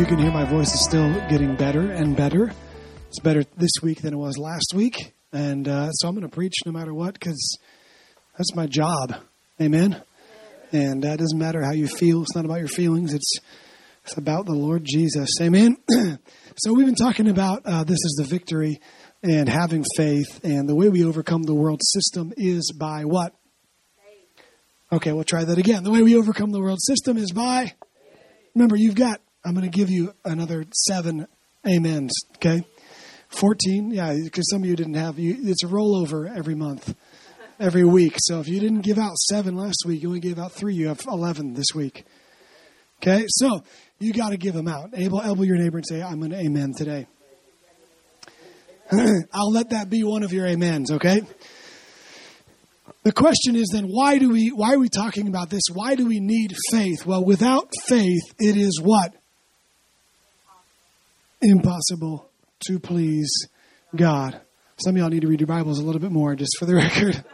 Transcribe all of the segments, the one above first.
You can hear, my voice is still getting better and better. It's better this week than it was last week. And uh, so I'm going to preach no matter what because that's my job. Amen. And uh, it doesn't matter how you feel. It's not about your feelings. It's it's about the Lord Jesus. Amen. so we've been talking about uh, this is the victory and having faith. And the way we overcome the world system is by what? Okay, we'll try that again. The way we overcome the world system is by. Remember, you've got. I'm going to give you another seven amens. Okay, fourteen. Yeah, because some of you didn't have. You, it's a rollover every month, every week. So if you didn't give out seven last week, you only gave out three. You have eleven this week. Okay, so you got to give them out. Able, elbow your neighbor and say, "I'm going to amen today." I'll let that be one of your amens. Okay. The question is then why do we why are we talking about this? Why do we need faith? Well, without faith, it is what? Impossible to please God. Some of y'all need to read your Bibles a little bit more, just for the record.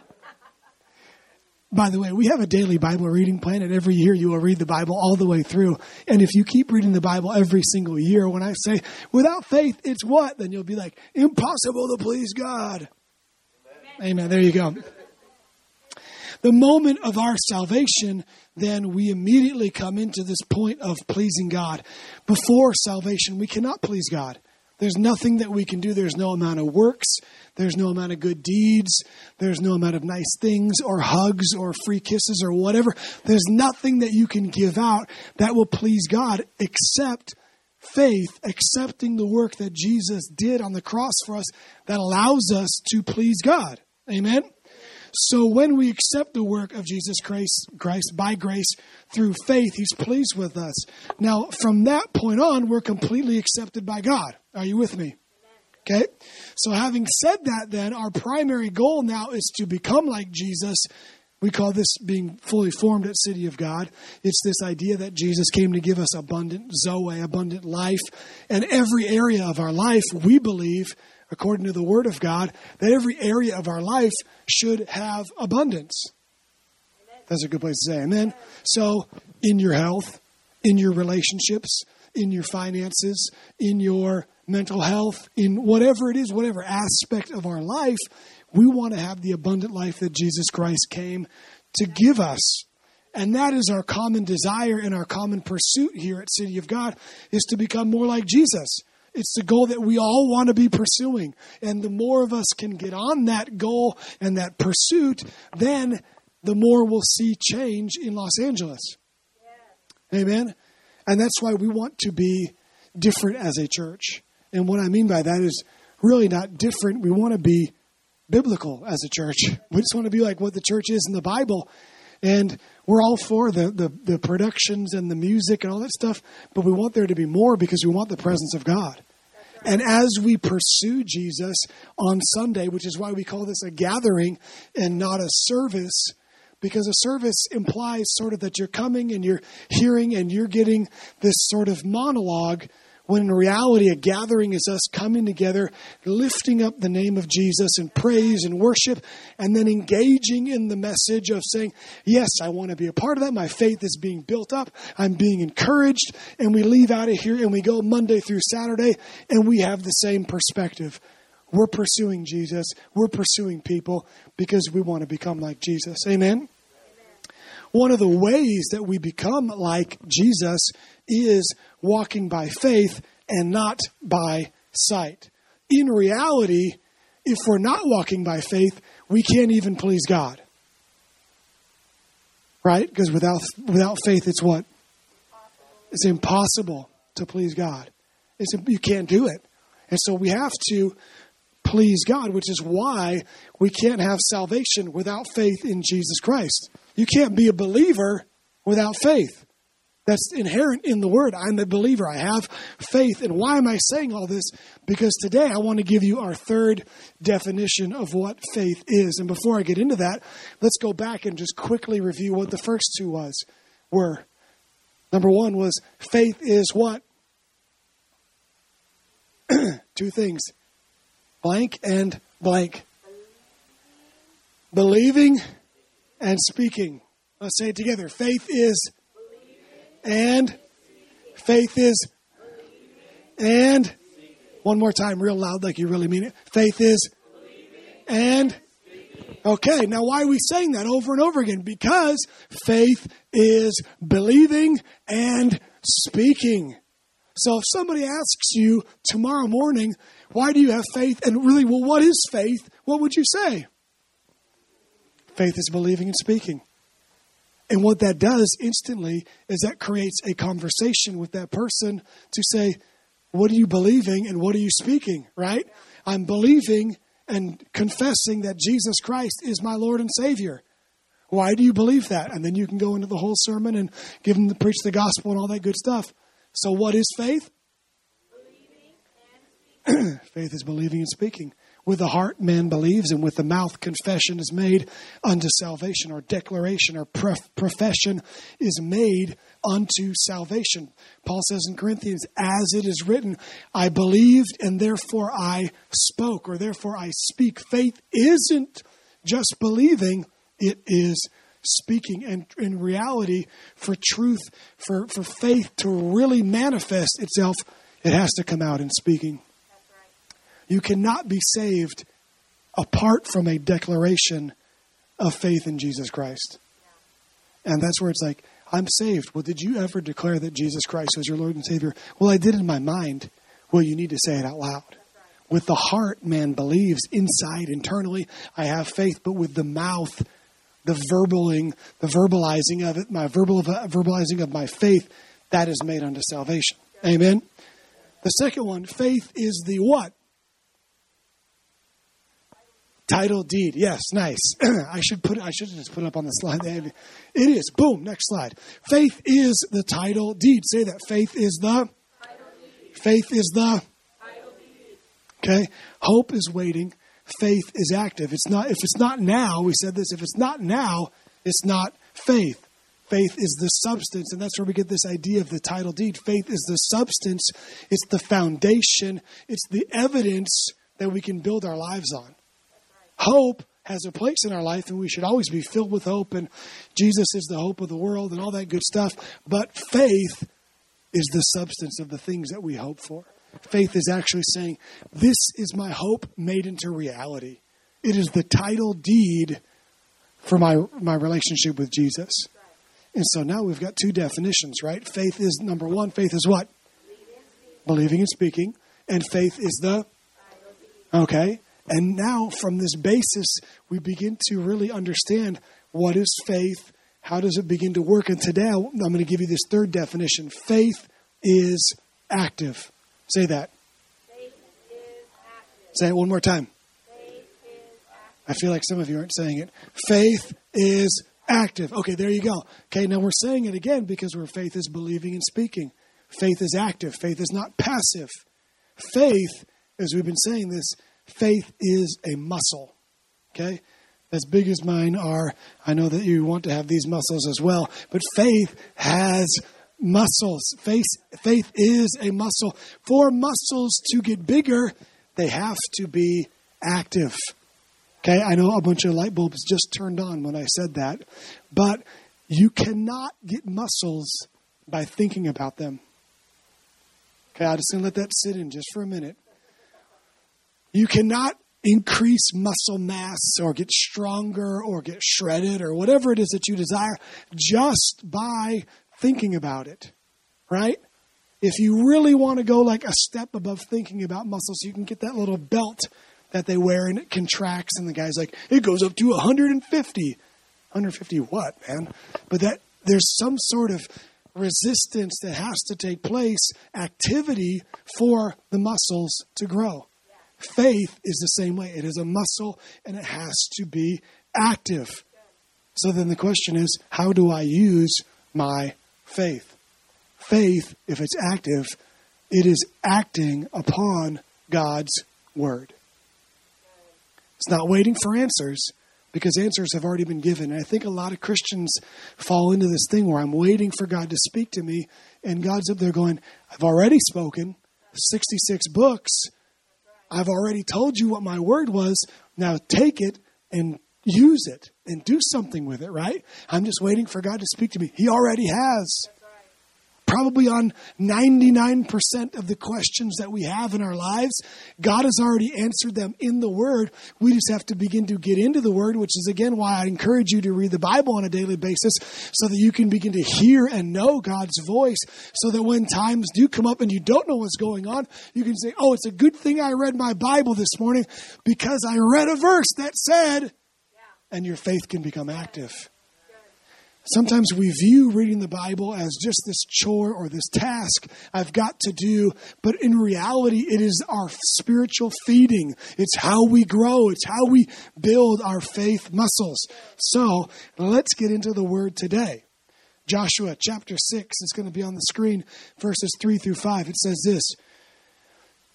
By the way, we have a daily Bible reading plan, and every year you will read the Bible all the way through. And if you keep reading the Bible every single year, when I say, without faith, it's what? Then you'll be like, impossible to please God. Amen. Amen. There you go. The moment of our salvation, then we immediately come into this point of pleasing God. Before salvation, we cannot please God. There's nothing that we can do. There's no amount of works. There's no amount of good deeds. There's no amount of nice things or hugs or free kisses or whatever. There's nothing that you can give out that will please God except faith, accepting the work that Jesus did on the cross for us that allows us to please God. Amen? So when we accept the work of Jesus Christ, Christ by grace through faith, He's pleased with us. Now, from that point on, we're completely accepted by God. Are you with me? Okay? So, having said that, then, our primary goal now is to become like Jesus. We call this being fully formed at City of God. It's this idea that Jesus came to give us abundant Zoe, abundant life. And every area of our life, we believe, according to the Word of God, that every area of our life should have abundance. That's a good place to say. Amen. So, in your health, in your relationships, in your finances, in your mental health, in whatever it is, whatever aspect of our life, we want to have the abundant life that Jesus Christ came to give us. And that is our common desire and our common pursuit here at City of God is to become more like Jesus. It's the goal that we all want to be pursuing. And the more of us can get on that goal and that pursuit, then the more we'll see change in Los Angeles. Yeah. Amen. And that's why we want to be different as a church. And what I mean by that is really not different. We want to be biblical as a church. We just want to be like what the church is in the Bible. And we're all for the, the, the, productions and the music and all that stuff, but we want there to be more because we want the presence of God. And as we pursue Jesus on Sunday, which is why we call this a gathering and not a service, because a service implies sort of that you're coming and you're hearing and you're getting this sort of monologue when in reality, a gathering is us coming together, lifting up the name of Jesus in praise and worship, and then engaging in the message of saying, Yes, I want to be a part of that. My faith is being built up. I'm being encouraged. And we leave out of here and we go Monday through Saturday, and we have the same perspective. We're pursuing Jesus, we're pursuing people because we want to become like Jesus. Amen? One of the ways that we become like Jesus is walking by faith and not by sight. In reality, if we're not walking by faith, we can't even please God. Right? Because without without faith it's what? It's impossible to please God. It's, you can't do it. And so we have to please God, which is why we can't have salvation without faith in Jesus Christ. You can't be a believer without faith. That's inherent in the word. I'm a believer. I have faith. And why am I saying all this? Because today I want to give you our third definition of what faith is. And before I get into that, let's go back and just quickly review what the first two was were. Number one was faith is what? two things. Blank and blank. Believing and speaking. Let's say it together. Faith is and faith is and one more time, real loud, like you really mean it. Faith is and okay. Now, why are we saying that over and over again? Because faith is believing and speaking. So if somebody asks you tomorrow morning, why do you have faith? And really, well, what is faith? What would you say? Faith is believing and speaking. And what that does instantly is that creates a conversation with that person to say, what are you believing and what are you speaking, right? I'm believing and confessing that Jesus Christ is my Lord and Savior. Why do you believe that? And then you can go into the whole sermon and give them to preach the gospel and all that good stuff. So, what is faith? faith is believing and speaking. With the heart, man believes, and with the mouth, confession is made unto salvation, or declaration or prof- profession is made unto salvation. Paul says in Corinthians, as it is written, I believed and therefore I spoke, or therefore I speak. Faith isn't just believing, it is speaking. And in reality, for truth, for, for faith to really manifest itself, it has to come out in speaking. You cannot be saved apart from a declaration of faith in Jesus Christ. And that's where it's like, I'm saved. Well, did you ever declare that Jesus Christ was your Lord and Savior? Well, I did in my mind. Well, you need to say it out loud. With the heart, man believes inside, internally, I have faith, but with the mouth, the verbaling, the verbalizing of it, my verbal verbalizing of my faith, that is made unto salvation. Amen. The second one, faith is the what? Title deed. Yes, nice. I should put. I should just put it up on the slide. It is. Boom. Next slide. Faith is the title deed. Say that. Faith is the. Faith is the. Okay. Hope is waiting. Faith is active. It's not. If it's not now, we said this. If it's not now, it's not faith. Faith is the substance, and that's where we get this idea of the title deed. Faith is the substance. It's the foundation. It's the evidence that we can build our lives on hope has a place in our life and we should always be filled with hope and Jesus is the hope of the world and all that good stuff. But faith is the substance of the things that we hope for. Faith is actually saying, This is my hope made into reality. It is the title deed for my, my relationship with Jesus. And so now we've got two definitions, right? Faith is number one, faith is what? Believing and speaking. And faith is the. Okay. And now, from this basis, we begin to really understand what is faith, how does it begin to work. And today, I'm going to give you this third definition faith is active. Say that. Say it one more time. I feel like some of you aren't saying it. Faith is active. Okay, there you go. Okay, now we're saying it again because where faith is believing and speaking. Faith is active. Faith is not passive. Faith, as we've been saying this, faith is a muscle. Okay? As big as mine are, I know that you want to have these muscles as well, but faith has muscles. Faith, faith is a muscle. For muscles to get bigger, they have to be active. Okay, I know a bunch of light bulbs just turned on when I said that, but you cannot get muscles by thinking about them. Okay, I'm just to let that sit in just for a minute. You cannot increase muscle mass or get stronger or get shredded or whatever it is that you desire just by thinking about it, right? If you really want to go like a step above thinking about muscles, you can get that little belt that they wear and it contracts, and the guy's like, it goes up to 150. 150 what, man? But that there's some sort of resistance that has to take place, activity for the muscles to grow. Faith is the same way. It is a muscle and it has to be active. So then the question is how do I use my faith? Faith, if it's active, it is acting upon God's word. It's not waiting for answers because answers have already been given. And I think a lot of Christians fall into this thing where I'm waiting for God to speak to me, and God's up there going, I've already spoken 66 books. I've already told you what my word was. Now take it and use it and do something with it, right? I'm just waiting for God to speak to me. He already has. Probably on 99% of the questions that we have in our lives. God has already answered them in the Word. We just have to begin to get into the Word, which is again why I encourage you to read the Bible on a daily basis so that you can begin to hear and know God's voice so that when times do come up and you don't know what's going on, you can say, Oh, it's a good thing I read my Bible this morning because I read a verse that said, and your faith can become active. Sometimes we view reading the Bible as just this chore or this task I've got to do, but in reality, it is our spiritual feeding. It's how we grow, it's how we build our faith muscles. So let's get into the word today. Joshua chapter 6 is going to be on the screen, verses 3 through 5. It says this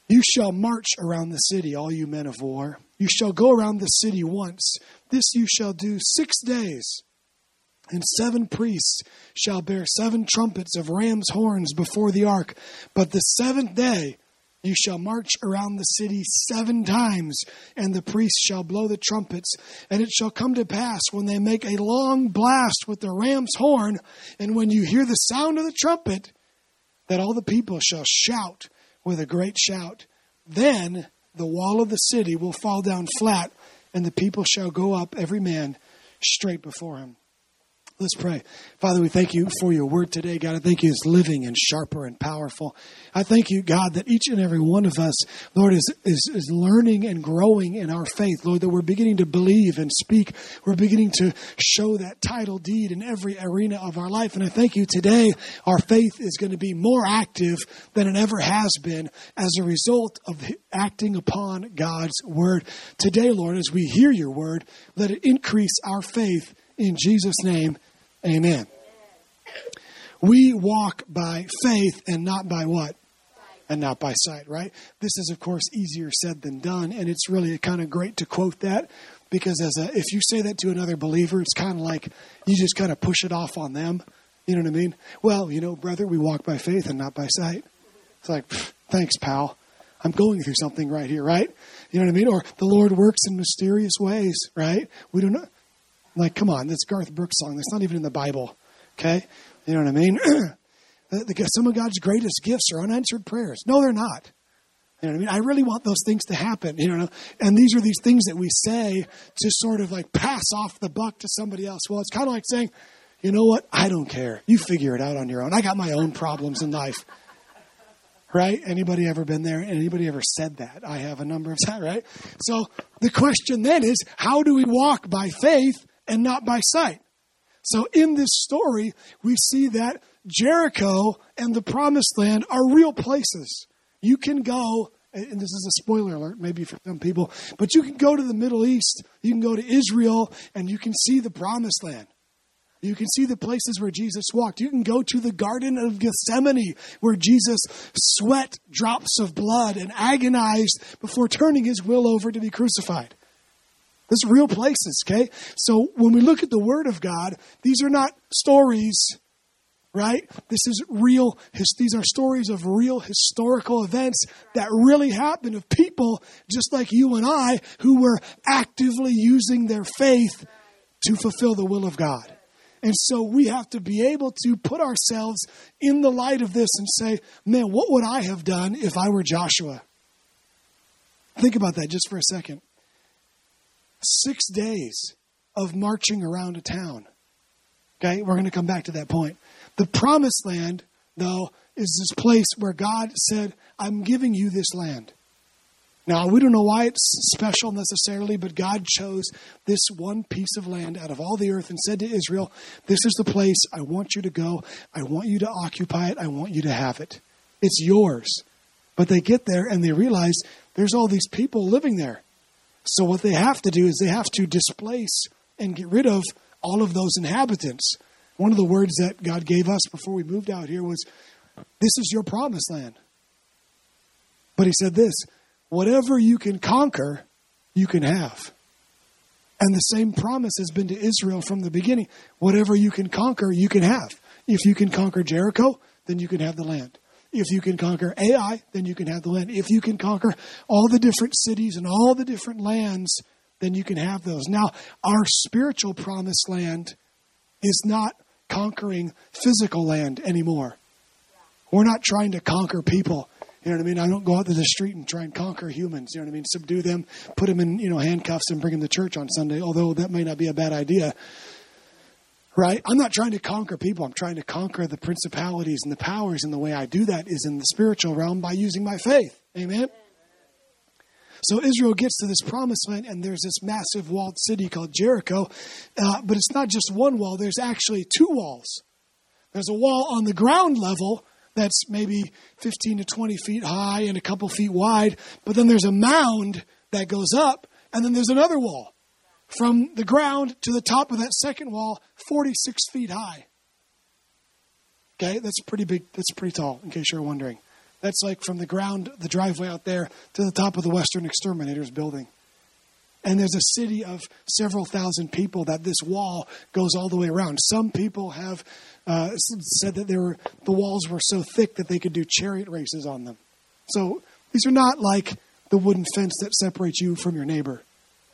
You shall march around the city, all you men of war. You shall go around the city once. This you shall do six days. And seven priests shall bear seven trumpets of ram's horns before the ark. But the seventh day you shall march around the city seven times, and the priests shall blow the trumpets. And it shall come to pass when they make a long blast with the ram's horn, and when you hear the sound of the trumpet, that all the people shall shout with a great shout. Then the wall of the city will fall down flat, and the people shall go up, every man straight before him. Let's pray. Father, we thank you for your word today. God, I thank you it's living and sharper and powerful. I thank you, God, that each and every one of us, Lord, is, is, is learning and growing in our faith. Lord, that we're beginning to believe and speak. We're beginning to show that title deed in every arena of our life. And I thank you today, our faith is going to be more active than it ever has been as a result of acting upon God's word. Today, Lord, as we hear your word, let it increase our faith in Jesus' name. Amen. We walk by faith and not by what? And not by sight, right? This is, of course, easier said than done, and it's really kind of great to quote that because as a, if you say that to another believer, it's kind of like you just kind of push it off on them. You know what I mean? Well, you know, brother, we walk by faith and not by sight. It's like, thanks, pal. I'm going through something right here, right? You know what I mean? Or the Lord works in mysterious ways, right? We don't know. Like, come on, that's Garth Brooks song. That's not even in the Bible. Okay? You know what I mean? Some of God's greatest gifts are unanswered prayers. No, they're not. You know what I mean? I really want those things to happen. You know, and these are these things that we say to sort of like pass off the buck to somebody else. Well, it's kind of like saying, you know what? I don't care. You figure it out on your own. I got my own problems in life. Right? Anybody ever been there? Anybody ever said that? I have a number of times, right? So the question then is, how do we walk by faith and not by sight. So in this story, we see that Jericho and the promised land are real places. You can go, and this is a spoiler alert maybe for some people, but you can go to the Middle East, you can go to Israel, and you can see the promised land. You can see the places where Jesus walked. You can go to the Garden of Gethsemane where Jesus sweat drops of blood and agonized before turning his will over to be crucified. There's real places, okay? So when we look at the Word of God, these are not stories, right? This is real, these are stories of real historical events that really happened of people just like you and I who were actively using their faith to fulfill the will of God. And so we have to be able to put ourselves in the light of this and say, man, what would I have done if I were Joshua? Think about that just for a second six days of marching around a town. Okay, we're going to come back to that point. The promised land, though, is this place where God said, I'm giving you this land. Now, we don't know why it's special necessarily, but God chose this one piece of land out of all the earth and said to Israel, This is the place I want you to go. I want you to occupy it. I want you to have it. It's yours. But they get there and they realize there's all these people living there. So what they have to do is they have to displace and get rid of all of those inhabitants. One of the words that God gave us before we moved out here was, This is your promised land. But He said this whatever you can conquer, you can have. And the same promise has been to Israel from the beginning. Whatever you can conquer, you can have. If you can conquer Jericho, then you can have the land. If you can conquer Ai, then you can have the land. If you can conquer all the different cities and all the different lands, then you can have those. Now, our spiritual promised land is not conquering physical land anymore. We're not trying to conquer people. You know what I mean? I don't go out to the street and try and conquer humans. You know what I mean? Subdue them, put them in you know handcuffs, and bring them to church on Sunday. Although that may not be a bad idea, right? I'm not trying to conquer people. I'm trying to conquer the principalities and the powers. And the way I do that is in the spiritual realm by using my faith. Amen. So Israel gets to this promised land, and there's this massive walled city called Jericho. Uh, but it's not just one wall, there's actually two walls. There's a wall on the ground level that's maybe 15 to 20 feet high and a couple feet wide, but then there's a mound that goes up, and then there's another wall from the ground to the top of that second wall, 46 feet high. Okay, that's pretty big, that's pretty tall, in case you're wondering. That's like from the ground, the driveway out there, to the top of the Western Exterminators building. And there's a city of several thousand people that this wall goes all the way around. Some people have uh, said that were, the walls were so thick that they could do chariot races on them. So these are not like the wooden fence that separates you from your neighbor.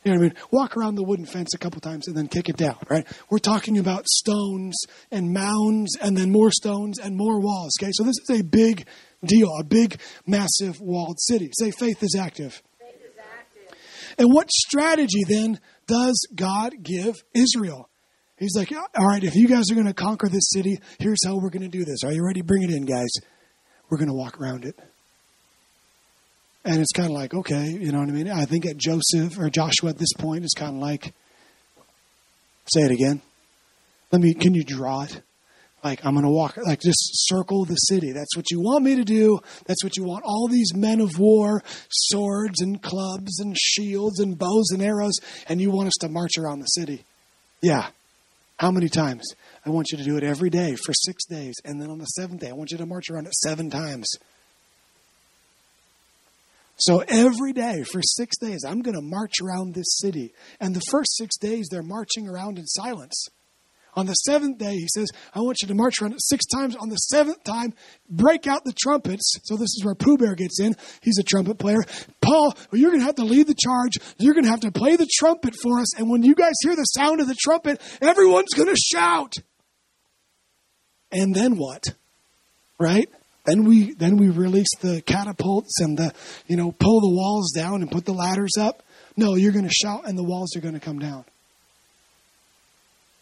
You know what I mean? Walk around the wooden fence a couple times and then kick it down, right? We're talking about stones and mounds and then more stones and more walls, okay? So this is a big deal, a big, massive walled city. Say, faith is active. Faith is active. And what strategy then does God give Israel? He's like, all right, if you guys are going to conquer this city, here's how we're going to do this. Are you ready? Bring it in, guys. We're going to walk around it. And it's kind of like, okay, you know what I mean? I think at Joseph or Joshua at this point is kind of like, say it again. Let me, can you draw it? like I'm going to walk, like just circle the city. That's what you want me to do. That's what you want all these men of war, swords and clubs and shields and bows and arrows, and you want us to march around the city. Yeah. How many times? I want you to do it every day for six days, and then on the seventh day, I want you to march around it seven times. So every day for six days, I'm going to march around this city. And the first six days, they're marching around in silence. On the seventh day, he says, I want you to march around it six times. On the seventh time, break out the trumpets. So this is where Pooh Bear gets in. He's a trumpet player. Paul, well, you're going to have to lead the charge. You're going to have to play the trumpet for us. And when you guys hear the sound of the trumpet, everyone's going to shout. And then what? Right? Then we then we release the catapults and the you know pull the walls down and put the ladders up. No, you're going to shout and the walls are going to come down.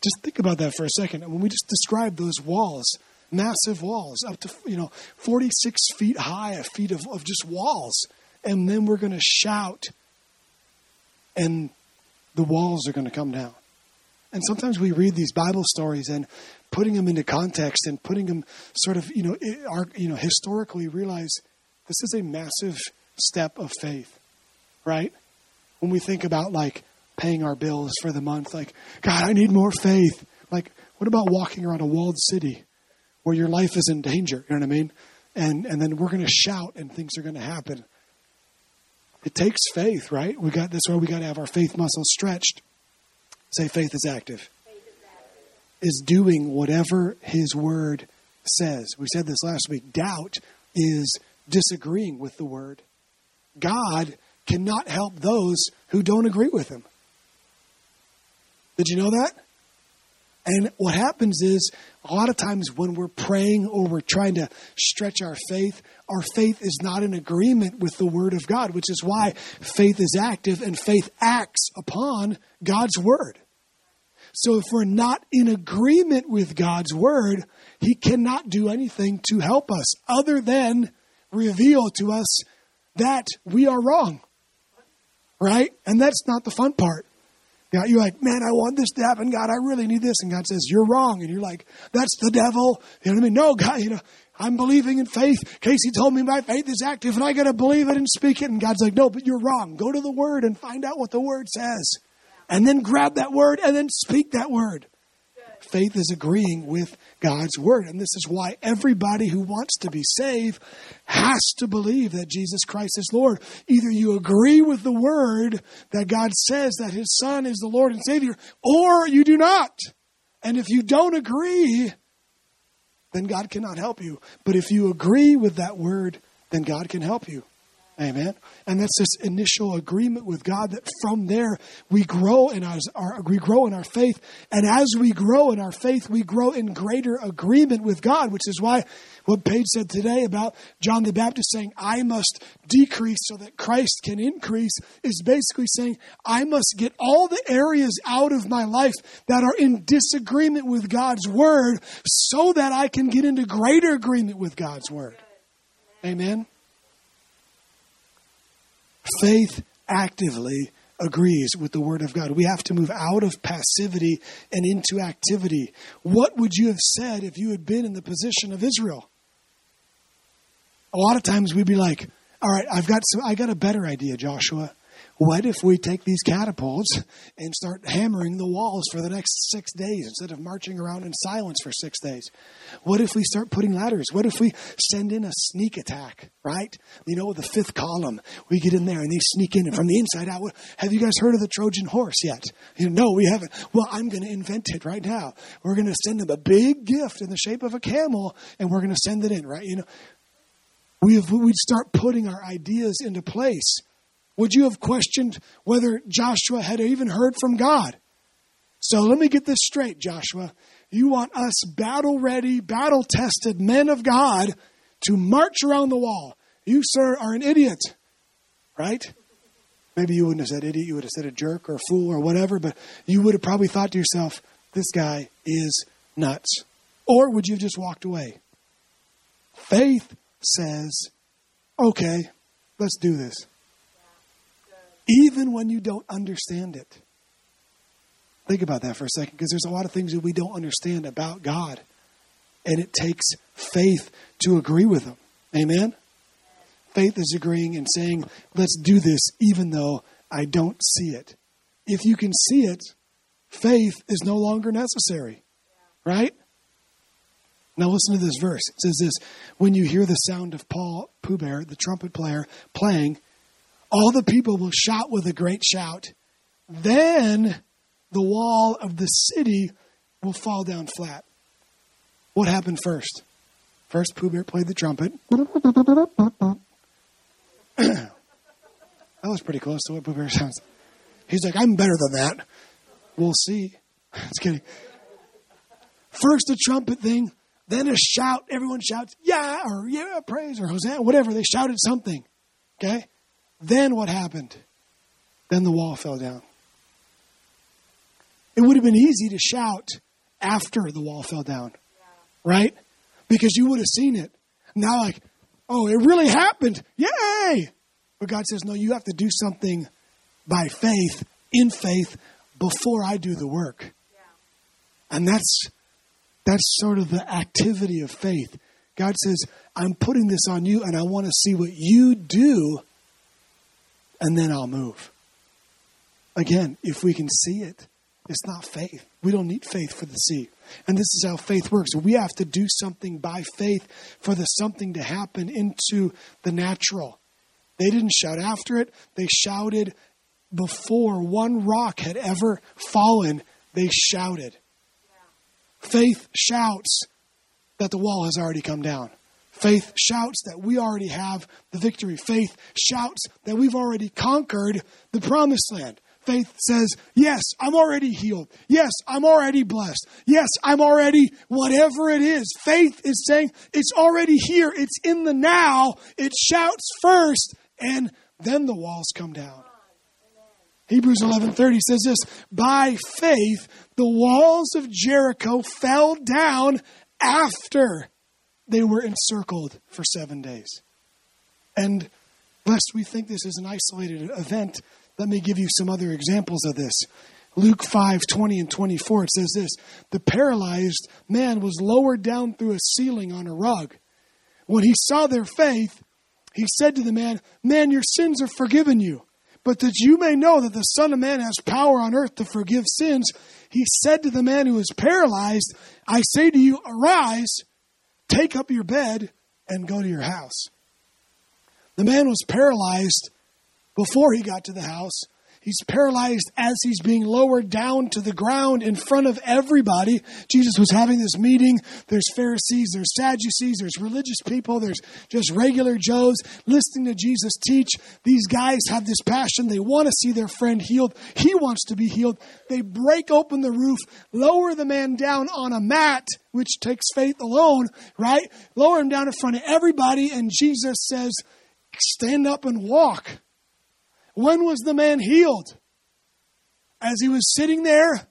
Just think about that for a second. When we just described those walls, massive walls, up to you know 46 feet high, a feet of, of just walls, and then we're going to shout, and the walls are going to come down. And sometimes we read these Bible stories and putting them into context and putting them sort of you know you know historically realize this is a massive step of faith, right? When we think about like paying our bills for the month. Like, God, I need more faith. Like, what about walking around a walled city where your life is in danger? You know what I mean? And and then we're going to shout and things are going to happen. It takes faith, right? We got that's why we got to have our faith muscles stretched. Say. Faith is active. Is doing whatever His Word says. We said this last week. Doubt is disagreeing with the Word. God cannot help those who don't agree with Him. Did you know that? And what happens is a lot of times when we're praying or we're trying to stretch our faith, our faith is not in agreement with the Word of God, which is why faith is active and faith acts upon God's Word. So if we're not in agreement with God's Word, He cannot do anything to help us other than reveal to us that we are wrong. Right? And that's not the fun part. You're like, man, I want this to happen. God, I really need this. And God says, you're wrong. And you're like, that's the devil. You know what I mean? No, God, you know, I'm believing in faith. Casey told me my faith is active and I got to believe it and speak it. And God's like, no, but you're wrong. Go to the word and find out what the word says. And then grab that word and then speak that word. Faith is agreeing with God's word. And this is why everybody who wants to be saved has to believe that Jesus Christ is Lord. Either you agree with the word that God says that his son is the Lord and Savior, or you do not. And if you don't agree, then God cannot help you. But if you agree with that word, then God can help you. Amen. And that's this initial agreement with God that from there we grow in our, our, we grow in our faith. And as we grow in our faith, we grow in greater agreement with God, which is why what Paige said today about John the Baptist saying, I must decrease so that Christ can increase is basically saying, I must get all the areas out of my life that are in disagreement with God's word so that I can get into greater agreement with God's word. Amen. Faith actively agrees with the Word of God. We have to move out of passivity and into activity. What would you have said if you had been in the position of Israel? A lot of times we'd be like, all right, I've got some, I got a better idea, Joshua. What if we take these catapults and start hammering the walls for the next six days instead of marching around in silence for six days? What if we start putting ladders? What if we send in a sneak attack, right? You know, the fifth column, we get in there and they sneak in and from the inside out. Have you guys heard of the Trojan horse yet? You know, no, we haven't. Well, I'm going to invent it right now. We're going to send them a big gift in the shape of a camel and we're going to send it in, right? You know, we have, we'd start putting our ideas into place would you have questioned whether Joshua had even heard from God? So let me get this straight, Joshua. You want us battle ready, battle tested men of God to march around the wall. You, sir, are an idiot, right? Maybe you wouldn't have said idiot, you would have said a jerk or a fool or whatever, but you would have probably thought to yourself, this guy is nuts. Or would you have just walked away? Faith says, okay, let's do this even when you don't understand it. Think about that for a second, because there's a lot of things that we don't understand about God, and it takes faith to agree with them. Amen? Faith is agreeing and saying, let's do this, even though I don't see it. If you can see it, faith is no longer necessary, right? Now listen to this verse. It says this When you hear the sound of Paul Pooh Bear, the trumpet player, playing, all the people will shout with a great shout. Then the wall of the city will fall down flat. What happened first? First, Pooh Bear played the trumpet. that was pretty close to what Pooh Bear sounds. He's like, I'm better than that. We'll see. Just kidding. First, a trumpet thing, then a shout. Everyone shouts, yeah, or yeah, praise, or Hosanna, whatever. They shouted something. Okay? Then what happened? Then the wall fell down. It would have been easy to shout after the wall fell down, right? Because you would have seen it. Now, like, oh, it really happened. Yay! But God says, no, you have to do something by faith, in faith, before I do the work. And that's that's sort of the activity of faith. God says, I'm putting this on you and I want to see what you do and then I'll move. Again, if we can see it, it's not faith. We don't need faith for the see. And this is how faith works. We have to do something by faith for the something to happen into the natural. They didn't shout after it, they shouted before one rock had ever fallen. They shouted. Yeah. Faith shouts that the wall has already come down. Faith shouts that we already have the victory. Faith shouts that we've already conquered the promised land. Faith says, Yes, I'm already healed. Yes, I'm already blessed. Yes, I'm already whatever it is. Faith is saying, It's already here. It's in the now. It shouts first, and then the walls come down. Hebrews 11:30 says this, by faith the walls of Jericho fell down after they were encircled for seven days. And lest we think this is an isolated event, let me give you some other examples of this. Luke 5 20 and 24, it says this The paralyzed man was lowered down through a ceiling on a rug. When he saw their faith, he said to the man, Man, your sins are forgiven you. But that you may know that the Son of Man has power on earth to forgive sins, he said to the man who was paralyzed, I say to you, arise Take up your bed and go to your house. The man was paralyzed before he got to the house. He's paralyzed as he's being lowered down to the ground in front of everybody. Jesus was having this meeting. There's Pharisees, there's Sadducees, there's religious people, there's just regular Joes listening to Jesus teach. These guys have this passion. They want to see their friend healed. He wants to be healed. They break open the roof, lower the man down on a mat, which takes faith alone, right? Lower him down in front of everybody, and Jesus says, Stand up and walk. When was the man healed? As he was sitting there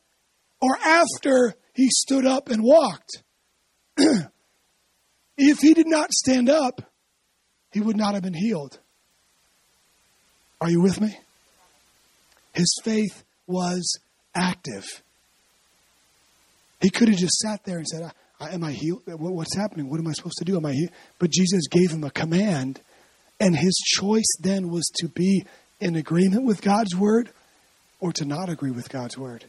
or after he stood up and walked? if he did not stand up, he would not have been healed. Are you with me? His faith was active. He could have just sat there and said, Am I healed? What's happening? What am I supposed to do? Am I healed? But Jesus gave him a command, and his choice then was to be in agreement with God's word or to not agree with God's word.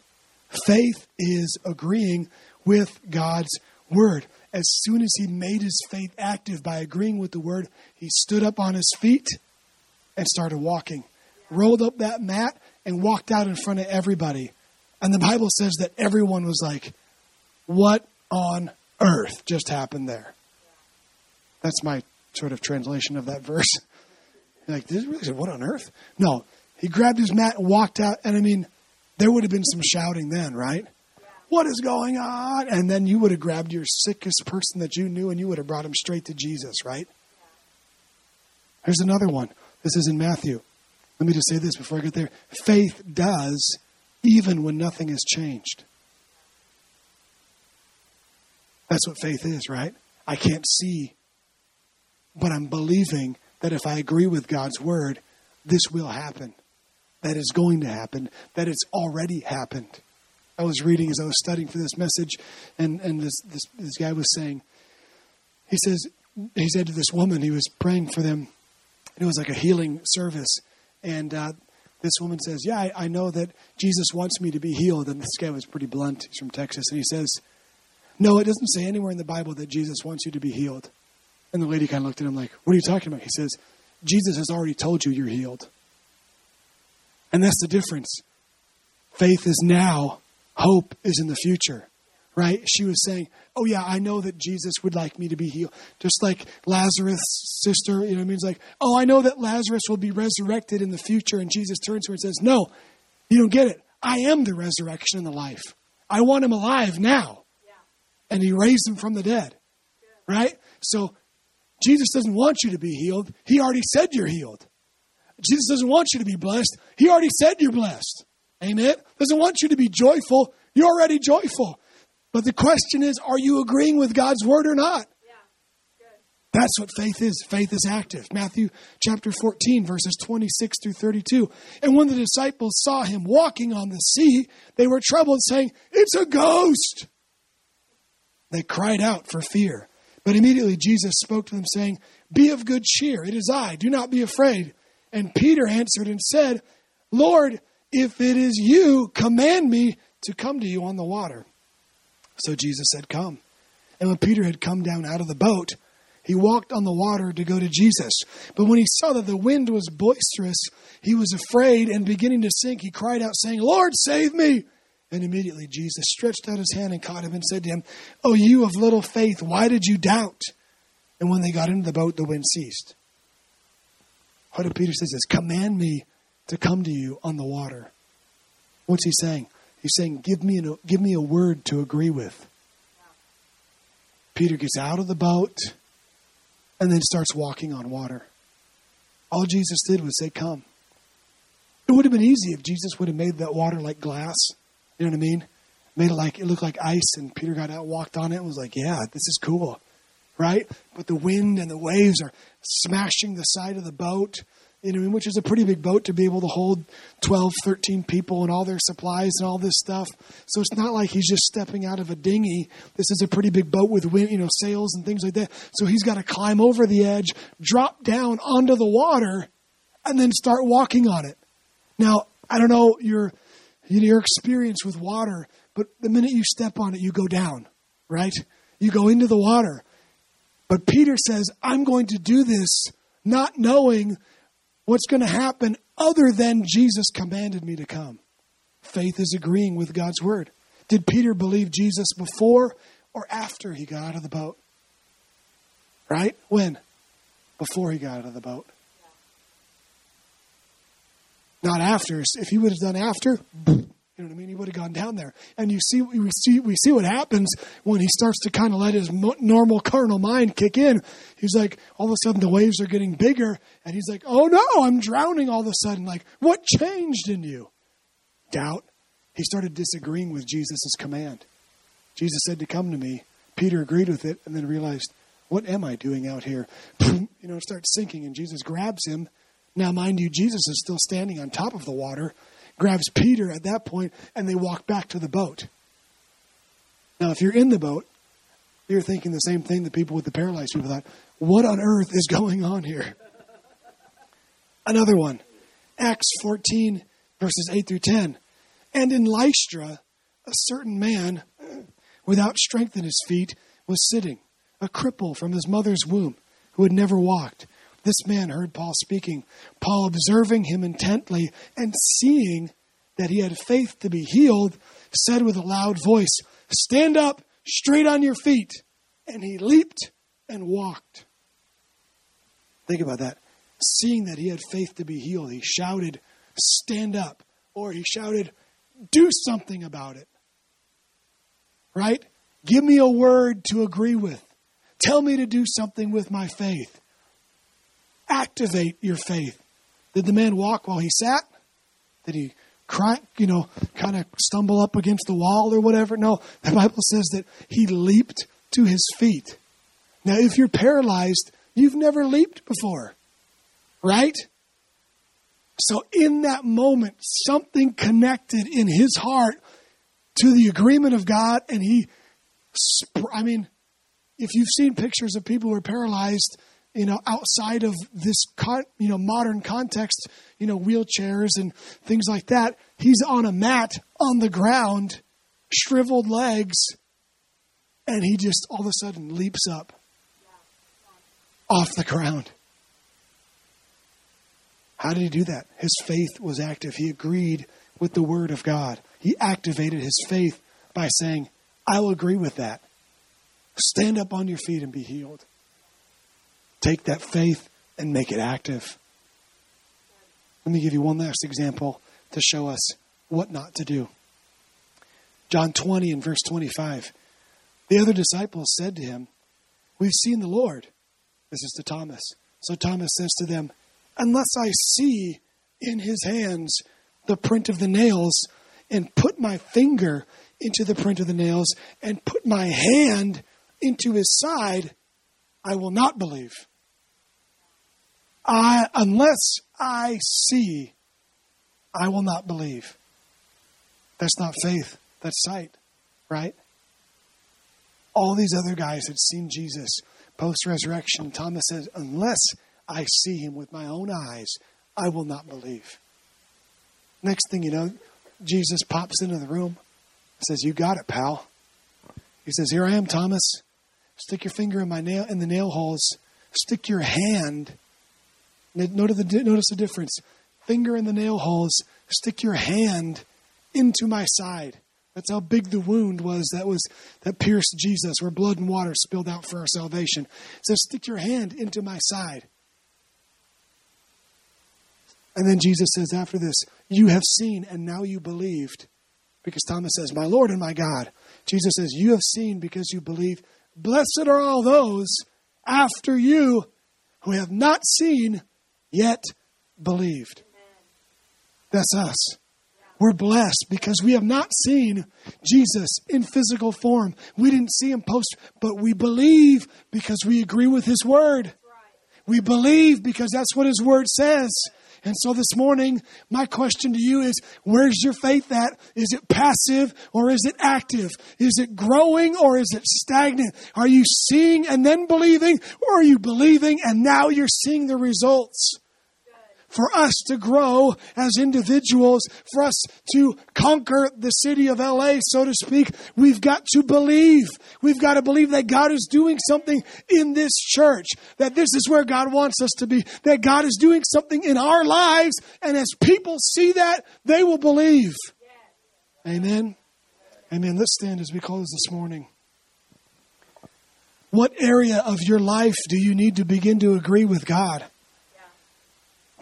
Faith is agreeing with God's word. As soon as he made his faith active by agreeing with the word, he stood up on his feet and started walking. Rolled up that mat and walked out in front of everybody. And the Bible says that everyone was like, What on earth just happened there? That's my sort of translation of that verse. Like, this really what on earth? No. He grabbed his mat and walked out, and I mean, there would have been some shouting then, right? What is going on? And then you would have grabbed your sickest person that you knew and you would have brought him straight to Jesus, right? Here's another one. This is in Matthew. Let me just say this before I get there. Faith does even when nothing has changed. That's what faith is, right? I can't see, but I'm believing that if I agree with God's word, this will happen. That is going to happen. That it's already happened. I was reading as I was studying for this message, and, and this, this, this guy was saying, he says, he said to this woman, he was praying for them. It was like a healing service. And uh, this woman says, Yeah, I, I know that Jesus wants me to be healed. And this guy was pretty blunt. He's from Texas. And he says, No, it doesn't say anywhere in the Bible that Jesus wants you to be healed. And the lady kind of looked at him like, What are you talking about? He says, Jesus has already told you you're healed. And that's the difference. Faith is now, hope is in the future. Right? She was saying, Oh, yeah, I know that Jesus would like me to be healed. Just like Lazarus' sister, you know, it means like, Oh, I know that Lazarus will be resurrected in the future. And Jesus turns to her and says, No, you don't get it. I am the resurrection and the life. I want him alive now. Yeah. And he raised him from the dead. Right? So Jesus doesn't want you to be healed. He already said you're healed. Jesus doesn't want you to be blessed. He already said you're blessed. Amen. Doesn't want you to be joyful. You're already joyful. But the question is, are you agreeing with God's word or not? Yeah. That's what faith is. Faith is active. Matthew chapter 14, verses 26 through 32. And when the disciples saw him walking on the sea, they were troubled, saying, It's a ghost. They cried out for fear. But immediately Jesus spoke to them, saying, Be of good cheer, it is I, do not be afraid. And Peter answered and said, Lord, if it is you, command me to come to you on the water. So Jesus said, Come. And when Peter had come down out of the boat, he walked on the water to go to Jesus. But when he saw that the wind was boisterous, he was afraid, and beginning to sink, he cried out, saying, Lord, save me. And immediately Jesus stretched out his hand and caught him and said to him, Oh, you of little faith, why did you doubt? And when they got into the boat, the wind ceased. What Peter says is, Command me to come to you on the water. What's he saying? He's saying, Give me, an, give me a word to agree with. Peter gets out of the boat and then starts walking on water. All Jesus did was say, Come. It would have been easy if Jesus would have made that water like glass you know what I mean? Made it like it looked like ice, and Peter got out, walked on it, and was like, "Yeah, this is cool." Right? But the wind and the waves are smashing the side of the boat, you know, which is a pretty big boat to be able to hold 12, 13 people and all their supplies and all this stuff. So it's not like he's just stepping out of a dinghy. This is a pretty big boat with wind, you know, sails and things like that. So he's got to climb over the edge, drop down onto the water, and then start walking on it. Now, I don't know your your experience with water, but the minute you step on it, you go down, right? You go into the water. But Peter says, I'm going to do this not knowing what's going to happen other than Jesus commanded me to come. Faith is agreeing with God's word. Did Peter believe Jesus before or after he got out of the boat? Right? When? Before he got out of the boat. Not after. If he would have done after, you know what I mean? He would have gone down there. And you see, we see, we see what happens when he starts to kind of let his normal carnal mind kick in. He's like, all of a sudden the waves are getting bigger, and he's like, oh no, I'm drowning all of a sudden. Like, what changed in you? Doubt. He started disagreeing with Jesus' command. Jesus said to come to me. Peter agreed with it and then realized, what am I doing out here? you know, starts sinking, and Jesus grabs him. Now, mind you, Jesus is still standing on top of the water grabs Peter at that point, and they walk back to the boat. Now, if you're in the boat, you're thinking the same thing the people with the paralyzed people thought. What on earth is going on here? Another one, Acts 14, verses 8 through 10. And in Lystra, a certain man without strength in his feet was sitting, a cripple from his mother's womb, who had never walked. This man heard Paul speaking. Paul, observing him intently and seeing that he had faith to be healed, said with a loud voice, Stand up, straight on your feet. And he leaped and walked. Think about that. Seeing that he had faith to be healed, he shouted, Stand up. Or he shouted, Do something about it. Right? Give me a word to agree with. Tell me to do something with my faith. Activate your faith. Did the man walk while he sat? Did he cry, you know, kind of stumble up against the wall or whatever? No, the Bible says that he leaped to his feet. Now, if you're paralyzed, you've never leaped before, right? So, in that moment, something connected in his heart to the agreement of God, and he, I mean, if you've seen pictures of people who are paralyzed, you know, outside of this, you know, modern context, you know, wheelchairs and things like that. He's on a mat on the ground, shriveled legs, and he just all of a sudden leaps up off the ground. How did he do that? His faith was active. He agreed with the word of God. He activated his faith by saying, I will agree with that. Stand up on your feet and be healed. Take that faith and make it active. Let me give you one last example to show us what not to do. John 20 and verse 25. The other disciples said to him, We've seen the Lord. This is to Thomas. So Thomas says to them, Unless I see in his hands the print of the nails, and put my finger into the print of the nails, and put my hand into his side, I will not believe. I, unless I see, I will not believe. That's not faith, that's sight, right? All these other guys had seen Jesus post resurrection. Thomas says, Unless I see him with my own eyes, I will not believe. Next thing you know, Jesus pops into the room, says, You got it, pal. He says, Here I am, Thomas. Stick your finger in my nail in the nail holes. Stick your hand. Notice the, notice the difference. Finger in the nail holes. Stick your hand into my side. That's how big the wound was that was that pierced Jesus, where blood and water spilled out for our salvation. Says, stick your hand into my side. And then Jesus says after this, You have seen and now you believed. Because Thomas says, My Lord and my God. Jesus says, You have seen because you believe. Blessed are all those after you who have not seen yet believed. That's us. We're blessed because we have not seen Jesus in physical form. We didn't see him post, but we believe because we agree with his word. We believe because that's what his word says. And so this morning, my question to you is where's your faith at? Is it passive or is it active? Is it growing or is it stagnant? Are you seeing and then believing or are you believing and now you're seeing the results? For us to grow as individuals, for us to conquer the city of LA, so to speak, we've got to believe. We've got to believe that God is doing something in this church, that this is where God wants us to be, that God is doing something in our lives, and as people see that, they will believe. Amen. Amen. Let's stand as we close this morning. What area of your life do you need to begin to agree with God?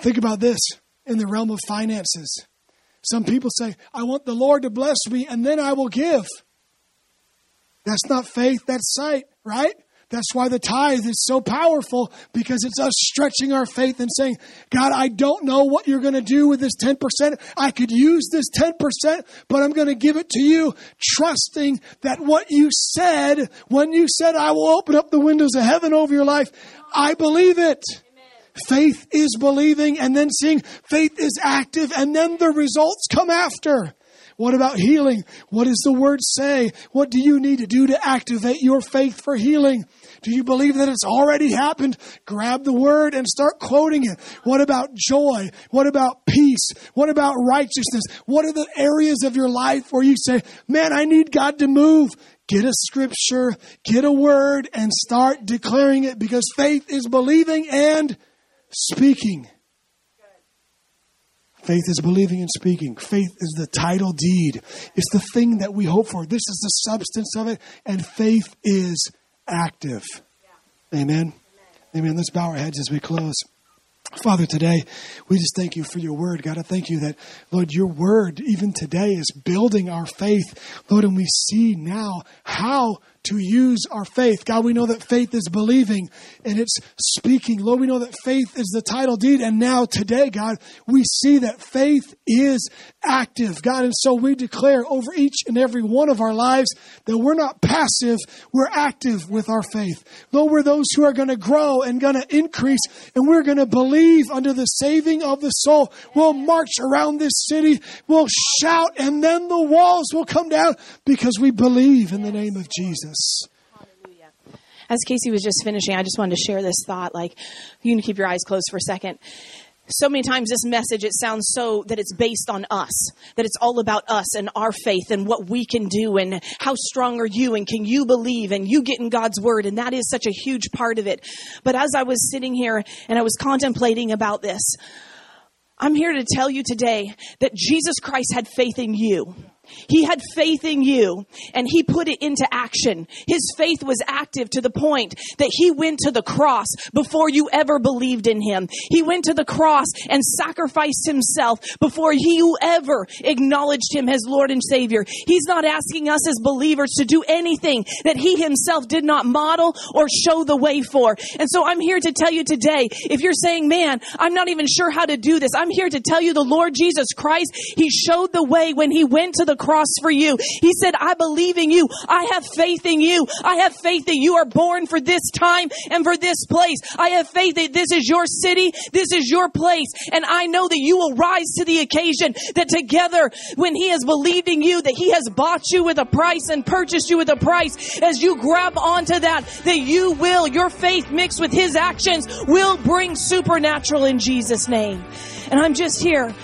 Think about this in the realm of finances. Some people say, I want the Lord to bless me and then I will give. That's not faith, that's sight, right? That's why the tithe is so powerful because it's us stretching our faith and saying, God, I don't know what you're going to do with this 10%. I could use this 10%, but I'm going to give it to you, trusting that what you said, when you said, I will open up the windows of heaven over your life, I believe it. Faith is believing and then seeing faith is active and then the results come after. What about healing? What does the word say? What do you need to do to activate your faith for healing? Do you believe that it's already happened? Grab the word and start quoting it. What about joy? What about peace? What about righteousness? What are the areas of your life where you say, man, I need God to move? Get a scripture, get a word, and start declaring it because faith is believing and speaking. Faith is believing and speaking. Faith is the title deed. It's the thing that we hope for. This is the substance of it. And faith is active. Yeah. Amen. Amen. Amen. Let's bow our heads as we close. Father, today we just thank you for your word. God, I thank you that, Lord, your word even today is building our faith. Lord, and we see now how to use our faith. God, we know that faith is believing and it's speaking. Lord, we know that faith is the title deed. And now today, God, we see that faith is active, God. And so we declare over each and every one of our lives that we're not passive, we're active with our faith. Lord, we're those who are going to grow and going to increase and we're going to believe under the saving of the soul. We'll march around this city, we'll shout, and then the walls will come down because we believe in the name of Jesus. Hallelujah. As Casey was just finishing, I just wanted to share this thought. Like, you can keep your eyes closed for a second. So many times, this message, it sounds so that it's based on us, that it's all about us and our faith and what we can do and how strong are you and can you believe and you get in God's word. And that is such a huge part of it. But as I was sitting here and I was contemplating about this, I'm here to tell you today that Jesus Christ had faith in you. He had faith in you and he put it into action. His faith was active to the point that he went to the cross before you ever believed in him. He went to the cross and sacrificed himself before you ever acknowledged him as Lord and Savior. He's not asking us as believers to do anything that he himself did not model or show the way for. And so I'm here to tell you today, if you're saying, man, I'm not even sure how to do this, I'm here to tell you the Lord Jesus Christ, he showed the way when he went to the the cross for you. He said, I believe in you. I have faith in you. I have faith that you are born for this time and for this place. I have faith that this is your city. This is your place. And I know that you will rise to the occasion that together when he has believed in you, that he has bought you with a price and purchased you with a price, as you grab onto that, that you will, your faith mixed with his actions will bring supernatural in Jesus name. And I'm just here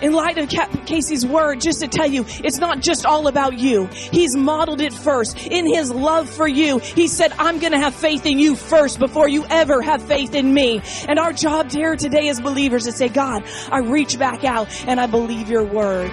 in light of Casey's word, just to tell you, it's not just all about you. He's modeled it first. In his love for you, he said, I'm going to have faith in you first before you ever have faith in me. And our job here today as believers is to say, God, I reach back out and I believe your word.